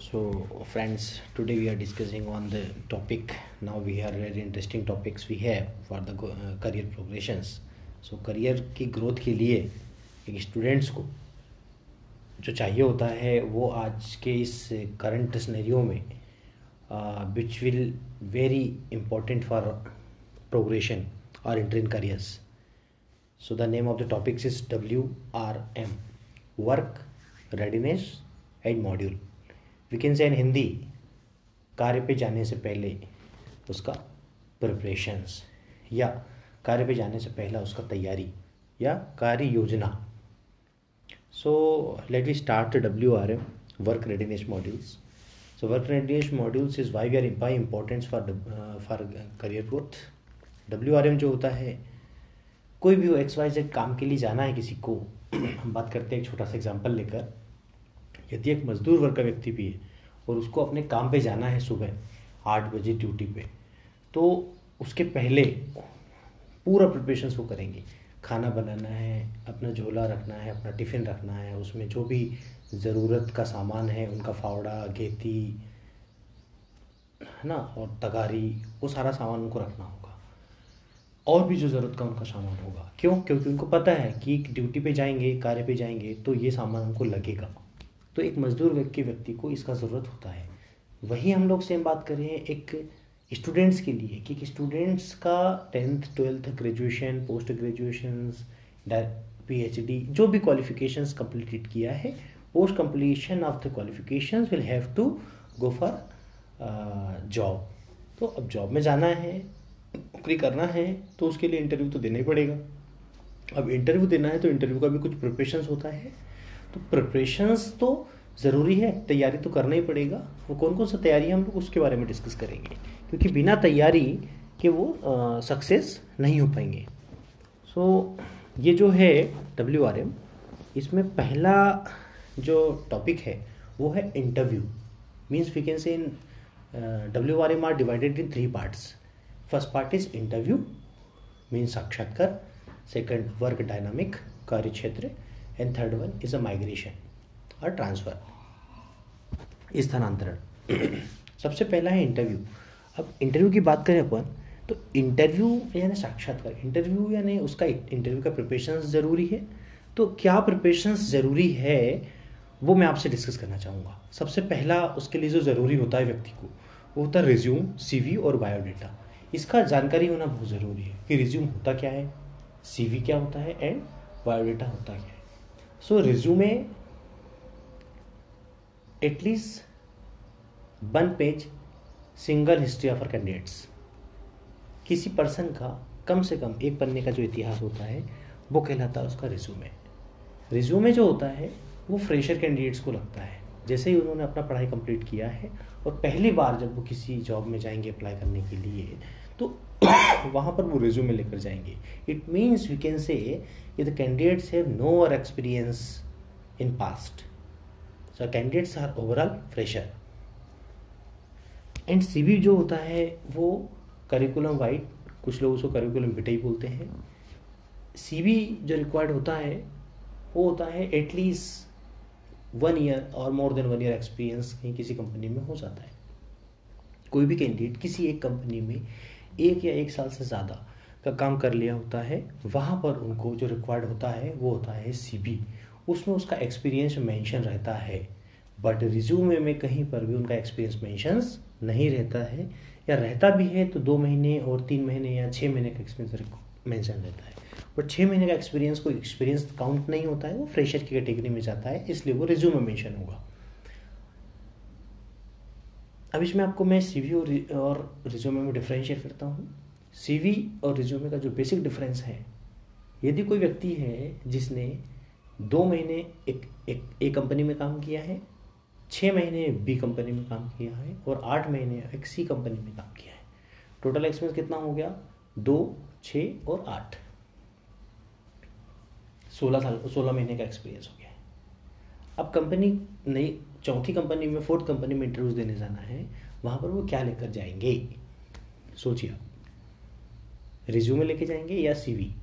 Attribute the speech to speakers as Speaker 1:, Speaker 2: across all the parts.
Speaker 1: So, friends, today we are discussing on the topic. Now we have very interesting topics we have for the uh, career progressions. So, career की growth के लिए एक students को जो चाहिए होता है वो आज के इस करंट स्नेरियो में which will very important for progression और entry in careers So the name of the topics is WRM work readiness and module. We can say in Hindi कार्य पे जाने से पहले उसका प्रिपरेशंस या कार्य पे जाने से पहला उसका तैयारी या कार्य योजना। So let we start W R M work readiness modules so work readiness modules is why we are by importance for for career growth W R M जो होता है, कोई भी हो एक्स वाई जेड काम के लिए जाना है किसी को, हम बात करते हैं एक छोटा सा एग्जांपल लेकर। यदि एक मजदूर वर्ग का व्यक्ति भी है और उसको अपने काम पे जाना है सुबह आठ बजे ड्यूटी पे तो उसके पहले पूरा प्रिपरेशन वो करेंगे। खाना बनाना है, अपना झोला रखना है, अपना टिफ़िन रखना है, उसमें जो भी ज़रूरत का सामान है, उनका फावड़ा, गेती, है ना, और तगारी, वो सारा सामान उनको रखना होगा। और भी जो ज़रूरत का उनका सामान होगा। क्यों? क्योंकि उनको पता है कि ड्यूटी पे जाएँगे, कार्य पे जाएँगे तो ये सामान उनको लगेगा। तो एक मजदूर वर्ग के व्यक्ति को इसका ज़रूरत होता है। वही हम लोग सेम बात करें एक स्टूडेंट्स के लिए कि स्टूडेंट्स का tenth twelfth graduation post graduation PhD जो भी क्वालिफिकेशंस कंप्लीट किया है post completion of the qualifications will have to go for job तो अब जॉब में जाना है, नौकरी करना है तो उसके लिए इंटरव्यू तो देना ही पड़ेगा। अब इंटरव्यू देना है तो इंटरव्यू का भी कुछ प्रिपरेशंस होता है। तो प्रिपरेशंस तो ज़रूरी है तैयारी तो करना ही पड़ेगा। वो कौन कौन सा तैयारी हम लोग उसके बारे में डिस्कस करेंगे। क्योंकि बिना तैयारी के वो सक्सेस नहीं हो पाएँगे। सो so, ये जो है डब्ल्यू आर एम इसमें पहला जो टॉपिक है वो है interview means we can say in W R M are divided in three parts first part is interview means साक्षात्कार। सेकंड वर्क डायनामिक कार्य क्षेत्र and third one is a migration और ट्रांसफ़र स्थानांतरण सबसे पहला है इंटरव्यू अब इंटरव्यू की बात करें अपन तो इंटरव्यू यानी साक्षात्कार इंटरव्यू यानी उसका इंटरव्यू का प्रिपरेशन ज़रूरी है। तो क्या प्रिपरेशन ज़रूरी है, वो मैं आपसे डिस्कस करना चाहूँगा। सबसे पहला उसके लिए जो ज़रूरी होता है व्यक्ति को, वो होता है रिज्यूम सीवी और बायोडेटा इसका जानकारी होना बहुत ज़रूरी है कि रिज्यूम होता क्या है सीवी क्या होता है एंड बायोडेटा होता क्या है। So resume at least one page single history of our candidates किसी पर्सन का कम से कम एक पन्ने का जो इतिहास होता है, वो कहलाता है उसका रिज्यूमे रिज्यूमे जो होता है, वो फ्रेशर कैंडिडेट्स को लगता है। जैसे ही उन्होंने अपना पढ़ाई कंप्लीट किया है और पहली बार जब वो किसी जॉब में जाएँगे अप्लाई करने के लिए तो वहाँ पर वो रिज्यूमे लेकर जाएँगे। It means we can say the candidates have no और experience in past so candidates are overall fresher and C जो होता है, वो करिकुलम वाइड कुछ लोग उसको करिकुलम ही बोलते हैं। सी जो रिक्वायर्ड होता है, वो होता है एटलीस्ट वन ईयर और more than one year experience कहीं किसी कंपनी में हो जाता है। कोई भी कैंडिडेट किसी एक कंपनी में एक या एक साल से ज़्यादा का काम कर लिया होता है, वहाँ पर उनको जो रिक्वायर्ड होता है, वो होता है सी उसमें उसका एक्सपीरियंस मेंशन रहता है बट रिज्यूमे में कहीं पर भी उनका एक्सपीरियंस मेंशंस नहीं रहता है, या रहता भी है तो दो महीने और तीन महीने या छः महीने का एक्सपीरियंस मेंशन रहता है। बट छः महीने का एक्सपीरियंस कोई एक्सपीरियंस काउंट नहीं होता है, वो फ्रेशर की कैटेगरी में जाता है, इसलिए वो रिज्यूम मेंशन होगा। अब इसमें आपको मैं सीवी और, और रिज्यूमे में डिफ्रेंशिएट करता हूँ। सीवी और रिज्यूमे का जो बेसिक डिफरेंस है यदि कोई व्यक्ति है जिसने दो महीने एक एक ए कंपनी में काम किया है छः महीने बी कंपनी में काम किया है और आठ महीने एक सी कंपनी में काम किया है टोटल एक्सपीरियंस कितना हो गया? दो छ और आठ। सोलह साल सोलह महीने का एक्सपीरियंस हो गया है। अब कंपनी नई चौथी कंपनी में फोर्थ कंपनी में इंटरव्यूज़ देने जाना है वहाँ पर वो क्या लेकर जाएँगे? सोचिए आप। रिज्यूमे लेके जाएँगे या सीवी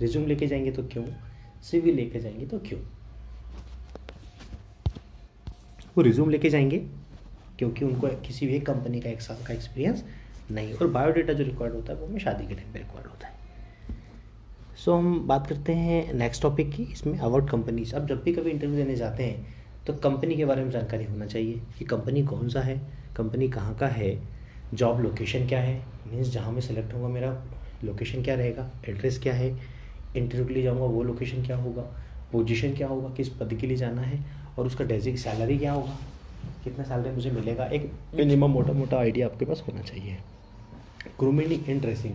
Speaker 1: रिज्यूम लेके जाएँगे तो क्यों? सीवी लेके जाएँगे तो क्यों? वो रिज्यूम लेके जाएँगे क्योंकि उनको किसी भी कंपनी का एक साल का एक्सपीरियंस नहीं और बायोडेटा जो रिक्वायर्ड होता है वो हमें शादी के टाइम पे रिक्वायर्ड होता है। सो so, हम बात करते हैं नेक्स्ट टॉपिक की इसमें अवार्ड कंपनीज़ अब जब भी कभी इंटरव्यू देने जाते हैं तो कंपनी के बारे में जानकारी होना चाहिए कि कंपनी कौन सा है कंपनी कहाँ का है जॉब लोकेशन क्या है? मीन्स जहाँ मैं सेलेक्ट होगा मेरा लोकेशन क्या रहेगा एड्रेस क्या है इंटरव्यू के लिए जाऊँगा, वो लोकेशन क्या होगा पोजीशन क्या होगा, किस पद के लिए जाना है, और उसका डेजिक सैलरी क्या होगा, कितना सैलरी मुझे मिलेगा? एक मिनिमम मोटा मोटा आइडिया आपके पास होना चाहिए। ग्रूमिंग एंड ड्रेसिंग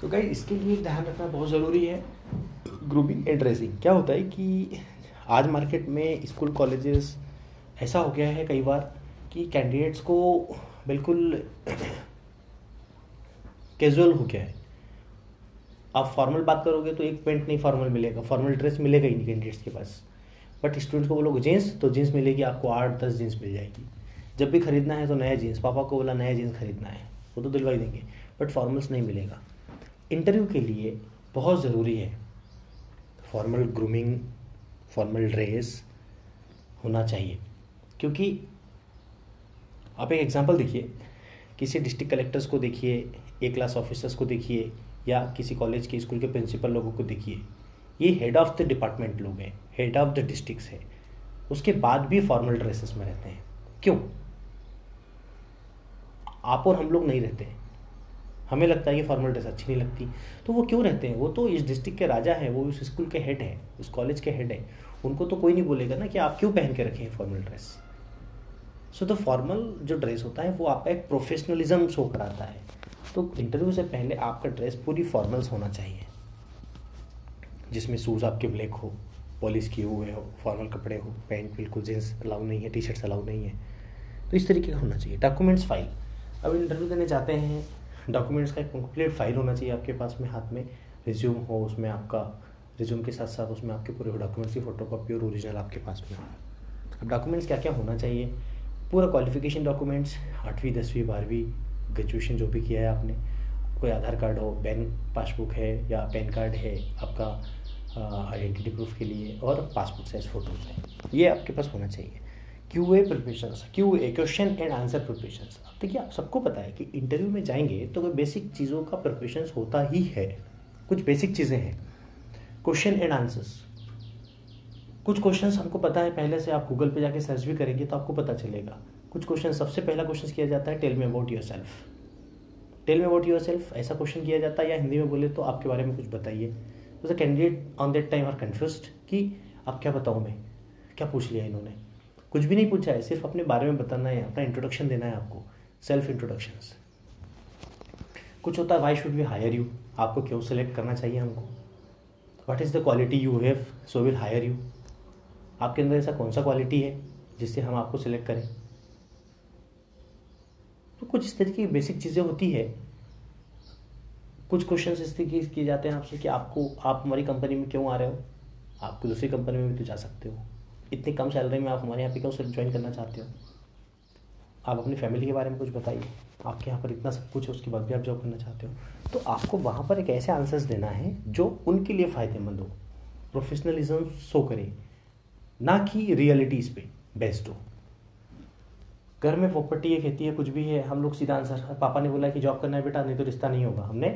Speaker 1: तो गाइस इसके लिए ध्यान रखना बहुत ज़रूरी है। ग्रूमिंग एंड ड्रेसिंग क्या होता है कि आज मार्केट में स्कूल कॉलेजेस ऐसा हो गया है कई बार कि कैंडिडेट्स को बिल्कुल कैजुअल हो गया है। आप फॉर्मल बात करोगे तो एक पेंट नहीं फॉर्मल मिलेगा फॉर्मल ड्रेस मिलेगा ही नहीं कैंडिडेट्स के पास। बट स्टूडेंट्स को बोलोगे जीन्स तो जीन्स मिलेगी, आपको आठ, दस जीन्स मिल जाएगी। जब भी खरीदना है तो नया जीन्स पापा को बोला नया जीन्स खरीदना है, वो तो दिलवाई देंगे बट फॉर्मल्स नहीं मिलेगा। इंटरव्यू के लिए बहुत ज़रूरी है। फॉर्मल ग्रूमिंग फॉर्मल ड्रेस होना चाहिए। क्योंकि आप एक एग्जांपल देखिए, किसी डिस्ट्रिक्ट कलेक्टर्स को देखिए ए क्लास ऑफिसर्स को देखिए, या किसी कॉलेज के स्कूल के प्रिंसिपल लोगों को देखिए। ये हेड ऑफ़ द डिपार्टमेंट लोग हैं हेड ऑफ़ द डिस्ट्रिक्ट है। उसके बाद भी फॉर्मल ड्रेसेस में रहते हैं। क्यों? आप और हम लोग नहीं रहते हैं। हमें लगता है ये फॉर्मल ड्रेस अच्छी नहीं लगती। तो वो क्यों रहते हैं? वो तो इस डिस्ट्रिक्ट के राजा हैं, वो उस स्कूल के हेड हैं उस कॉलेज के हेड हैं। उनको तो कोई नहीं बोलेगा ना कि आप क्यों पहन के रखें फॉर्मल ड्रेस सो तो फॉर्मल जो ड्रेस होता है, वो आपका एक प्रोफेशनलिज्म शो कराता है। तो इंटरव्यू से पहले आपका ड्रेस पूरी फॉर्मल्स होना चाहिए। जिसमें शूज़ आपके ब्लैक हो पॉलिश किए हुए हो फॉर्मल कपड़े हो पैंट बिल्कुल जींस अलाउ नहीं है टी शर्ट्स अलाउ नहीं है। तो इस तरीके का होना चाहिए डॉक्यूमेंट्स फ़ाइल अब इंटरव्यू देने जाते हैं डॉक्यूमेंट्स का एक कंप्लीट फ़ाइल होना चाहिए आपके पास में, हाथ में रिज्यूम हो, उसमें आपका रिज्यूम के साथ साथ उसमें आपके पूरे डॉक्यूमेंट्स की फ़ोटो कॉपी और ओरिजिनल आपके पास में अब डॉक्यूमेंट्स क्या क्या होना चाहिए? पूरा क्वालिफिकेशन डॉक्यूमेंट्स आठवीं, दसवीं, बारहवीं ग्रेजुएशन जो भी किया है आपने, कोई आधार कार्ड हो बैंक पासबुक है या पैन कार्ड है आपका आइडेंटिटी प्रूफ के लिए और पासपोर्ट साइज़ फ़ोटोज़ है। ये आपके पास होना चाहिए। Q A preparation Q A question and answer preparation अब देखिए, आप सबको पता है कि इंटरव्यू में जाएँगे तो कोई बेसिक चीज़ों का प्रिपरेशन होता ही है। कुछ बेसिक चीज़ें हैं। क्वेश्चन एंड आंसर्स कुछ क्वेश्चन हमको पता है, पहले से आप गूगल पे जाके सर्च भी करेंगे तो आपको पता चलेगा। कुछ क्वेश्चन सबसे पहला क्वेश्चन किया जाता है tell me about yourself tell me about yourself ऐसा क्वेश्चन किया जाता है या हिंदी में बोले तो आपके बारे में कुछ बताइए। तो candidate on that time are confuse कि अब क्या बताऊँ मैं? क्या पूछ लिया इन्होंने? कुछ भी नहीं पूछा है, सिर्फ़ अपने बारे में बताना है, अपना इंट्रोडक्शन देना है आपको सेल्फ इंट्रोडक्शन कुछ होता है why should we hire you आपको क्यों सेलेक्ट करना चाहिए हमको? What is the quality you have so will hire you आपके अंदर ऐसा कौन सा क्वालिटी है, जिससे हम आपको सेलेक्ट करें? तो कुछ इस तरीके की बेसिक चीज़ें होती है। कुछ क्वेश्चन इस तरीके किए जाते हैं आपसे कि आपको, आप हमारी कंपनी में क्यों आ रहे हो? आपको दूसरी कंपनी में भी तो जा सकते हो। इतनी कम सैलरी में आप हमारे यहाँ पे क्यों सिर्फ़ ज्वाइन करना चाहते हो? आप अपनी फैमिली के बारे में कुछ बताइए। आपके यहाँ पर इतना सब कुछ है, उसके बाद भी आप जॉब करना चाहते हो। तो आपको वहाँ पर एक ऐसे आंसर्स देना है, जो उनके लिए फ़ायदेमंद हो। प्रोफेशनलिज्म शो करे, ना कि रियलिटीज़ पे बेस्ड हो। घर में प्रॉपर्टी है, खेती है, कुछ भी है, हम लोग सीधा आंसर पापा ने बोला कि जॉब करना है बेटा, नहीं तो रिश्ता नहीं होगा। हमने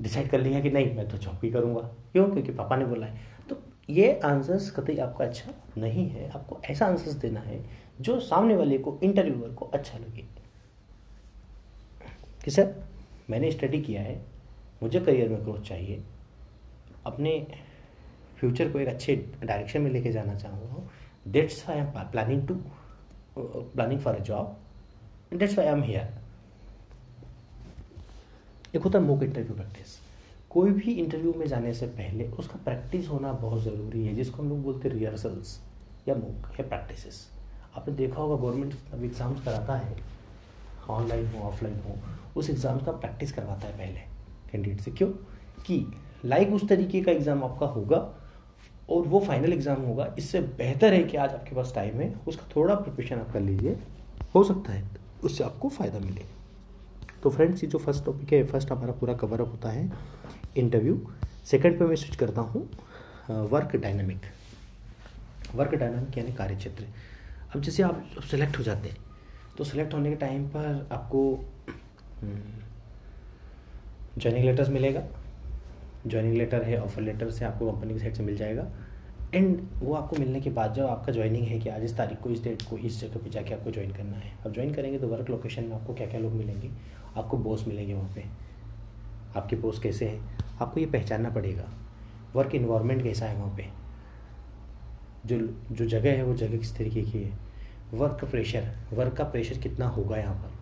Speaker 1: डिसाइड कर लिया कि नहीं, मैं तो जॉब ही करूँगा। क्यों? क्योंकि पापा ने बोला है। तो ये आंसर्स कतई आपका अच्छा नहीं है, आपको ऐसा आंसर्स देना है जो सामने वाले को इंटरव्यूअर को अच्छा लगे। कि सर, मैंने स्टडी किया है, मुझे करियर में ग्रोथ चाहिए, अपने फ्यूचर को एक अच्छे डायरेक्शन में लेके जाना चाहूँगा that's I am planning to planning for a job that's I am here एक होता है मोक इंटरव्यू प्रैक्टिस कोई भी इंटरव्यू में जाने से पहले उसका प्रैक्टिस होना बहुत ज़रूरी है, जिसको हम लोग बोलते हैं रिहर्सल्स या मोक या प्रैक्टिस आपने देखा होगा गवर्नमेंट अभी एग्ज़ाम्स कराता है ऑनलाइन हो ऑफलाइन हो, उस एग्ज़ाम का प्रैक्टिस करवाता है पहले कैंडिडेट से। क्यों? कि लाइक उस तरीके का एग्ज़ाम आपका होगा और वो फाइनल एग्ज़ाम होगा, इससे बेहतर है कि आज आपके पास टाइम है, उसका थोड़ा प्रिपरेशन आप कर लीजिए, हो सकता है उससे आपको फ़ायदा मिले। तो फ्रेंड्स ये जो फ़र्स्ट टॉपिक है फ़र्स्ट हमारा पूरा कवर अप होता है। इंटरव्यू सेकंड पे मैं स्विच करता हूँ वर्क डायनामिक वर्क डायनामिक यानी कार्य क्षेत्र अब जैसे आप सेलेक्ट हो जाते हैं तो सेलेक्ट होने के टाइम पर आपको ज्वाइनिंग लेटर्स मिलेगा। ज्वाइनिंग लेटर है ऑफ़र लेटर से आपको कंपनी की साइड से मिल जाएगा। एंड वो आपको मिलने के बाद जब आपका ज्वाइनिंग है कि आज इस तारीख को, इस डेट को, इस जगह पे जाके आपको ज्वाइन करना है। अब ज्वाइन करेंगे तो वर्क लोकेशन में आपको क्या क्या लोग मिलेंगे? आपको बॉस मिलेंगे वहाँ पे। आपके बॉस कैसे हैं? आपको ये पहचानना पड़ेगा। वर्क इन्वायरमेंट कैसा है वहाँ पे? जो जो जगह है, वो जगह किस तरीके की है? वर्क का प्रेशर वर्क का प्रेशर कितना होगा यहाँ पर?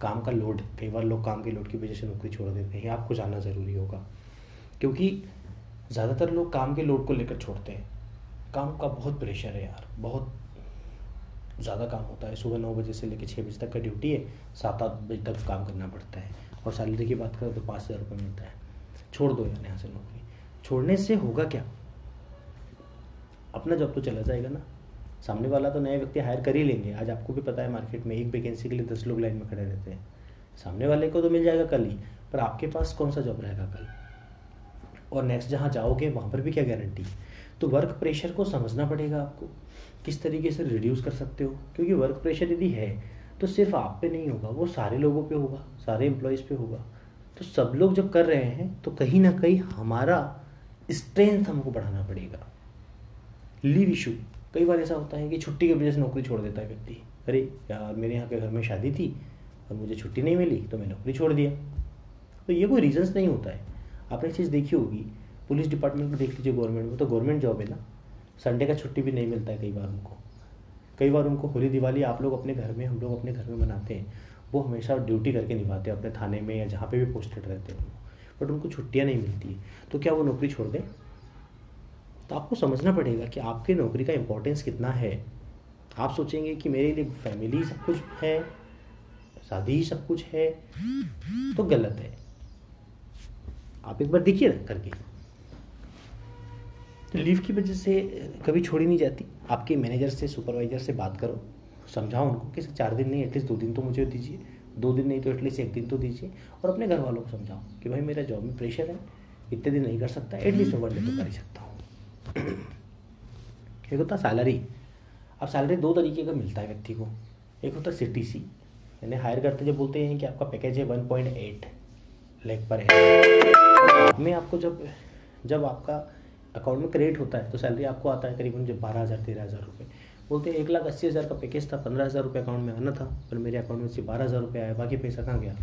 Speaker 1: काम का लोड कई बार लोग काम के लोड की वजह से नौकरी छोड़ देते हैं। आपको जानना ज़रूरी होगा। क्योंकि ज़्यादातर लोग काम के लोड को लेकर छोड़ते हैं। काम का बहुत प्रेशर है यार। बहुत ज़्यादा काम होता है। सुबह नौ बजे से लेकर छः बजे तक का ड्यूटी है। सात आठ बजे तक काम करना पड़ता है। और सैलरी की बात करें तो पाँच हज़ार रुपये मिलता है। छोड़ दो यार यहाँ से नौकरी। छोड़ने से होगा क्या? अपना जॉब तो चला जाएगा ना। सामने वाला तो नए व्यक्ति हायर कर ही लेंगे। आज आपको भी पता है मार्केट में एक वैकेंसी के लिए दस लोग लाइन में खड़े रहते हैं। सामने वाले को तो मिल जाएगा कल ही। पर आपके पास कौन सा जॉब रहेगा कल? और नेक्स्ट जहाँ जाओगे, वहाँ पर भी क्या गारंटी तो वर्क प्रेशर को समझना पड़ेगा आपको। किस तरीके से रिड्यूस कर सकते हो? क्योंकि वर्क प्रेशर यदि है तो सिर्फ़ आप पे नहीं होगा, वो सारे लोगों पे होगा, सारे एम्प्लॉयज़ पे होगा। तो सब लोग जब कर रहे हैं तो कहीं ना कहीं हमारा स्ट्रेंथ हमको बढ़ाना पड़ेगा। लीव इशू कई बार ऐसा होता है कि छुट्टी की वजह से नौकरी छोड़ देता है व्यक्ति। अरे यार मेरे यहाँ के घर में शादी थी? और मुझे छुट्टी नहीं मिली तो मैं नौकरी छोड़ दिया। तो ये कोई रीजंस नहीं होता है। आपने एक चीज़ देखी होगी पुलिस डिपार्टमेंट में देख लीजिए गवर्नमेंट में तो गवर्नमेंट जॉब है ना संडे का छुट्टी भी नहीं मिलता है कई बार उनको कई बार उनको होली, दिवाली आप लोग अपने घर में, हम लोग अपने घर में मनाते हैं, वो हमेशा ड्यूटी करके निभाते हैं, अपने थाने में या जहाँ पे भी पोस्टेड रहते हैं बट उनको छुट्टियाँ नहीं मिलती तो क्या वो नौकरी छोड़ दें? तो आपको समझना पड़ेगा कि आपकी नौकरी का इम्पोर्टेंस कितना है। आप सोचेंगे कि मेरे लिए फैमिली सब कुछ है, शादी सब कुछ है तो गलत है। आप एक बार देखिए ना करके। तो लीव की वजह से कभी छोड़ी नहीं जाती। आपके मैनेजर से, सुपरवाइजर से बात करो, समझाओ उनको कि चार दिन नहीं एटलीस्ट दो दिन तो मुझे दीजिए, दो दिन नहीं तो एटलीस्ट एक दिन तो दीजिए और अपने घर वालों को समझाओ कि भाई मेरा जॉब में प्रेशर है, इतने दिन नहीं कर सकता एटलीस्ट वन डे तो कर ही सकता हूँ। एक होता सैलरी अब सैलरी दो तरीके का मिलता है व्यक्ति को। एक होता है सी टी सी यानी हायर करते जब बोलते हैं कि आपका पैकेज है वन पॉइंट एट लेख पर है में आपको जब जब आपका अकाउंट में क्रेडिट होता है तो सैलरी आपको आता है करीबन जब बारह हज़ार तेरह हज़ार रुपये बोलते हैं एक लाख अस्सी हज़ार का पैकेज था पंद्रह हज़ार रुपये अकाउंट में आना था पर मेरे अकाउंट में सिर्फ़ बारह हज़ार रुपये आया बाकी पैसा कहाँ गया?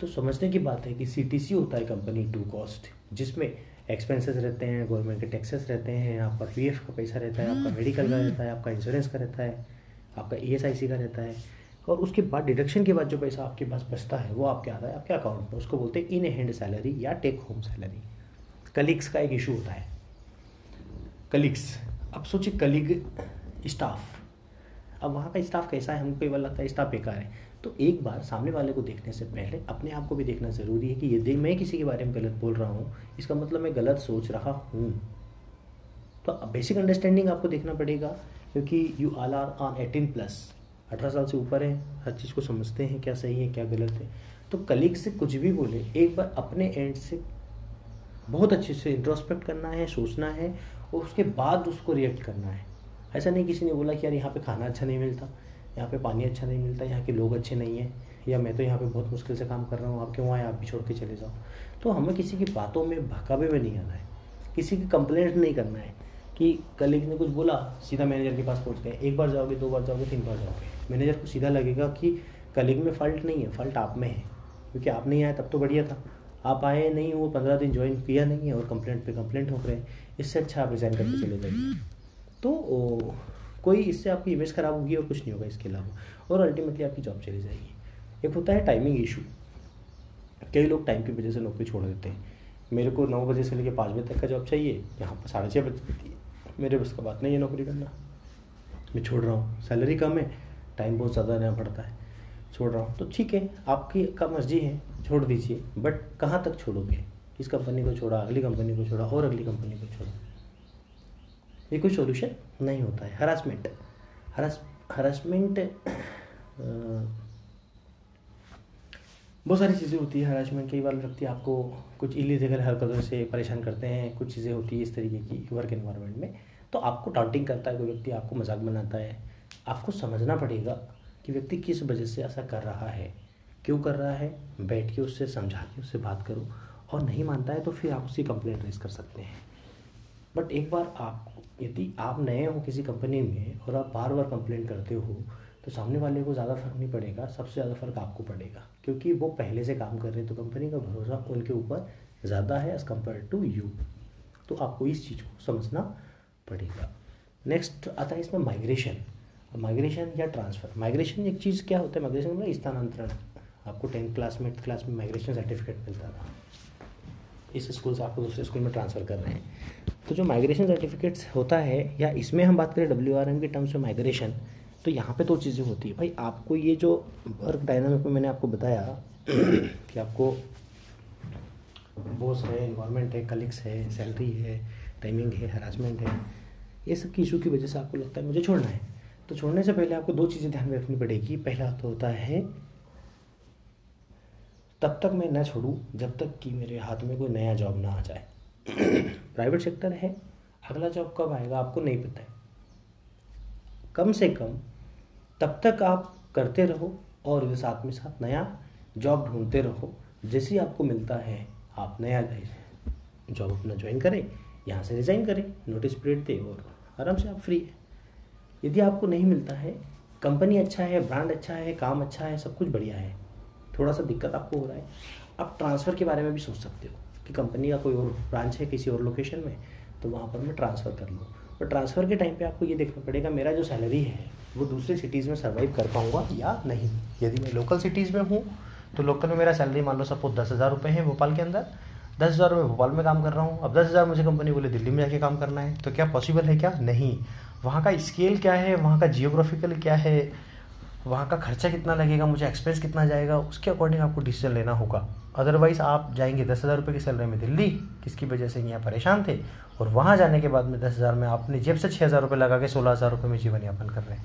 Speaker 1: तो समझने की बात है कि सी टी सी होता है कंपनी टू कॉस्ट जिसमें एक्सपेंसेस रहते हैं गवर्नमेंट के टैक्सेस रहते हैं आपका पीएफ का पैसा रहता है आपका मेडिकल का रहता है आपका इंश्योरेंस का रहता है आपका ई e का रहता है। और उसके बाद डिडक्शन के बाद जो पैसा आपके पास बचता है वो आपके आता है आपके अकाउंट में उसको बोलते हैं in hand salary or take home salary colleagues का एक इशू होता है। कलीग्स अब सोचिए कलीग स्टाफ अब वहाँ का स्टाफ कैसा है? हमको कई बार लगता है स्टाफ बेकार है। तो एक बार सामने वाले को देखने से पहले अपने आप को भी देखना ज़रूरी है कि यदि मैं किसी के बारे में गलत बोल रहा हूँ। इसका मतलब मैं गलत सोच रहा हूँ। तो बेसिक अंडरस्टैंडिंग आपको देखना पड़ेगा, क्योंकि you all are on eighteen plus अठारह साल से ऊपर है, हर चीज़ को समझते हैं, क्या सही है, क्या गलत है। तो कलीग से कुछ भी बोले, एक बार अपने एंड से बहुत अच्छे से इंट्रोस्पेक्ट करना है, सोचना है और उसके बाद उसको रिएक्ट करना है। ऐसा नहीं किसी ने बोला कि यार यहाँ पे खाना अच्छा नहीं मिलता, यहाँ पे पानी अच्छा नहीं मिलता, यहाँ के लोग अच्छे नहीं हैं, या मैं तो यहाँ पे बहुत मुश्किल से काम कर रहा हूँ, आप क्यों आए, आप भी छोड़ के चले जाओ। तो हमें किसी की बातों में, भकावे में नहीं आना है। किसी की कंप्लेंट नहीं करना है कि कलीग ने कुछ बोला, सीधा मैनेजर के पास पहुँच गए। एक बार जाओगे, दो बार जाओगे, तीन बार जाओगे। मैनेजर को सीधा लगेगा कि कलीग में फॉल्ट नहीं है फॉल्ट आप में है। क्योंकि आप नहीं आए तब तो बढ़िया था। आप आए नहीं वो पंद्रह दिन ज्वाइन किया नहीं है और कंप्लेंट पे कंप्लेंट हो रहे हैं इससे अच्छा आप रिज़ाइन करके चले जाइए। तो ओ, कोई इससे आपकी इमेज ख़राब होगी और कुछ नहीं होगा इसके अलावा। और अल्टीमेटली आपकी जॉब चली जाएगी। एक होता है टाइमिंग इशू कई लोग टाइम की वजह से नौकरी छोड़ देते हैं। मेरे को नौ बजे से लेकर पाँच बजे तक का जॉब चाहिए यहाँ पर साढ़े छः बजे मेरे बस का बात नहीं है नौकरी करना। मैं छोड़ रहा हूँ। सैलरी कम है टाइम बहुत ज़्यादा देना पड़ता है। छोड़ रहा हूँ। तो ठीक है, आपकी का मर्ज़ी है, छोड़ दीजिए। बट कहाँ तक छोड़ोगे? इस कंपनी को छोड़ा, अगली कंपनी को छोड़ा, और अगली कंपनी को छोड़ा। ये कोई सोल्यूशन नहीं होता है। हरासमेंट हरास हरासमेंट बहुत सारी चीज़ें होती है हरासमेंट कई बार व्यक्ति आपको कुछ इलीगल हरकतों से परेशान करते हैं, कुछ चीज़ें होती है इस तरीके की वर्क इन्वायरमेंट में तो आपको टाउटिंग करता है, कोई व्यक्ति आपको मज़ाक बनाता है। आपको समझना पड़ेगा कि व्यक्ति किस वजह से ऐसा कर रहा है? क्यों कर रहा है? बैठ के उससे, समझा के उससे बात करो। और नहीं मानता है तो फिर आप उसकी कंप्लेंट रेज कर सकते हैं। बट एक बार आप, यदि आप नए हो किसी कंपनी में और आप बार बार कंप्लेंट करते हो तो सामने वाले को ज़्यादा फ़र्क नहीं पड़ेगा, सबसे ज़्यादा फ़र्क आपको पड़ेगा। क्योंकि वो पहले से काम कर रहे हैं तो कंपनी का भरोसा उनके ऊपर ज़्यादा है एज़ कंपेयर टू यू तो आपको इस चीज़ को समझना पड़ेगा। नेक्स्ट आता है इसमें माइग्रेशन माइग्रेशन या ट्रांसफ़र माइग्रेशन एक चीज़ क्या होता है? माइग्रेशन मतलब स्थानांतरण। आपको टेंथ क्लास में एट्थ क्लास में माइग्रेशन सर्टिफिकेट मिलता था। इस स्कूल से आपको दूसरे स्कूल में ट्रांसफ़र कर रहे हैं। तो जो माइग्रेशन सर्टिफिकेट्स होता है, या इसमें हम बात करें डब्ल्यू आर एम के टर्म्स में माइग्रेशन तो यहाँ पे दो चीज़ें होती है। भाई, आपको ये जो वर्क डायनामिक में मैंने आपको बताया कि आपको बॉस है इन्वायरमेंट है कलिक्स है सैलरी है टाइमिंग है हरासमेंट है, ये सब की इशू की वजह से आपको लगता है मुझे छोड़ना है। तो छोड़ने से पहले आपको दो चीज़ें ध्यान में रखनी पड़ेगी। पहला तो होता है, तब तक मैं न छोड़ूँ जब तक कि मेरे हाथ में कोई नया जॉब ना आ जाए। प्राइवेट सेक्टर है, अगला जॉब कब आएगा आपको नहीं पता है। कम से कम तब तक आप करते रहो और साथ में साथ नया जॉब ढूंढते रहो। जैसे आपको मिलता है, आप नया जॉब अपना ज्वाइन करें, यहाँ से रिज़ाइन करें नोटिस पीरियड दे और आराम से आप फ्री है। यदि आपको नहीं मिलता है कंपनी अच्छा है ब्रांड अच्छा है, काम अच्छा है, सब कुछ बढ़िया है थोड़ा सा दिक्कत आपको हो रहा है, आप ट्रांसफ़र के बारे में भी सोच सकते हो कि कंपनी का कोई और ब्रांच है किसी और लोकेशन में तो वहाँ पर मैं ट्रांसफ़र कर लूँ। और ट्रांसफ़र के टाइम पे आपको ये देखना पड़ेगा, मेरा जो सैलरी है, वो दूसरे सिटीज़ में सर्वाइव कर पाऊँगा या नहीं? यदि मैं लोकल सिटीज़ में हूँ तो लोकल में मेरा सैलरी मान लो सपोज़ दस हज़ार रुपये है भोपाल के अंदर, दस हज़ार रुपये भोपाल में काम कर रहा हूँ, अब दस हज़ार मुझे कंपनी बोले दिल्ली में जाके काम करना है तो क्या पॉसिबल है क्या? नहीं। वहाँ का स्केल क्या है? वहाँ का जियोग्राफिकल क्या है? वहाँ का खर्चा कितना लगेगा? मुझे एक्सपेंस कितना जाएगा? उसके अकॉर्डिंग आपको डिसीज़न लेना होगा। अदरवाइज़ आप जाएँगे दस हज़ार रुपये की सैलरी में दिल्ली, किसकी वजह से यहाँ परेशान थे? और वहाँ जाने के बाद में दस हज़ार में आपने जेब से छः हज़ार रुपये लगा के सोलह हज़ार रुपये में जीवन यापन कर रहे हैं।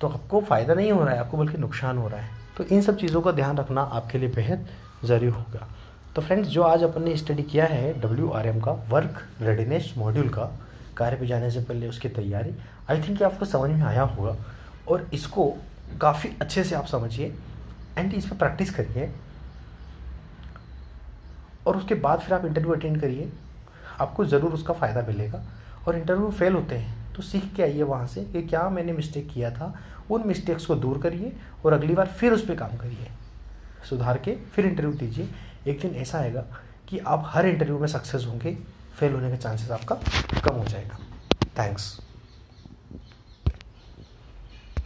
Speaker 1: तो आपको फ़ायदा नहीं हो रहा है, आपको बल्कि नुकसान हो रहा है। तो इन सब चीज़ों का ध्यान रखना आपके लिए बेहद ज़रूरी होगा। तो फ्रेंड्स जो आज अपन ने स्टडी किया है डब्ल्यू आर एम का वर्क रेडीनेस मॉड्यूल का कार्य पे जाने से पहले उसकी तैयारी। आई थिंक आपको समझ में आया होगा और इसको काफ़ी अच्छे से आप समझिए एंड इस पर प्रैक्टिस करिए। और उसके बाद फिर आप इंटरव्यू अटेंड करिए। आपको ज़रूर उसका फ़ायदा मिलेगा। और इंटरव्यू फेल होते हैं तो सीख के आइए वहाँ से कि क्या मैंने मिस्टेक किया था। उन मिस्टेक्स को दूर करिए और अगली बार फिर उस पर काम करिए। सुधार के फिर इंटरव्यू दीजिए। एक दिन ऐसा आएगा कि आप हर इंटरव्यू में सक्सेस होंगे। फेल होने का चांसेस आपका कम हो जाएगा। थैंक्स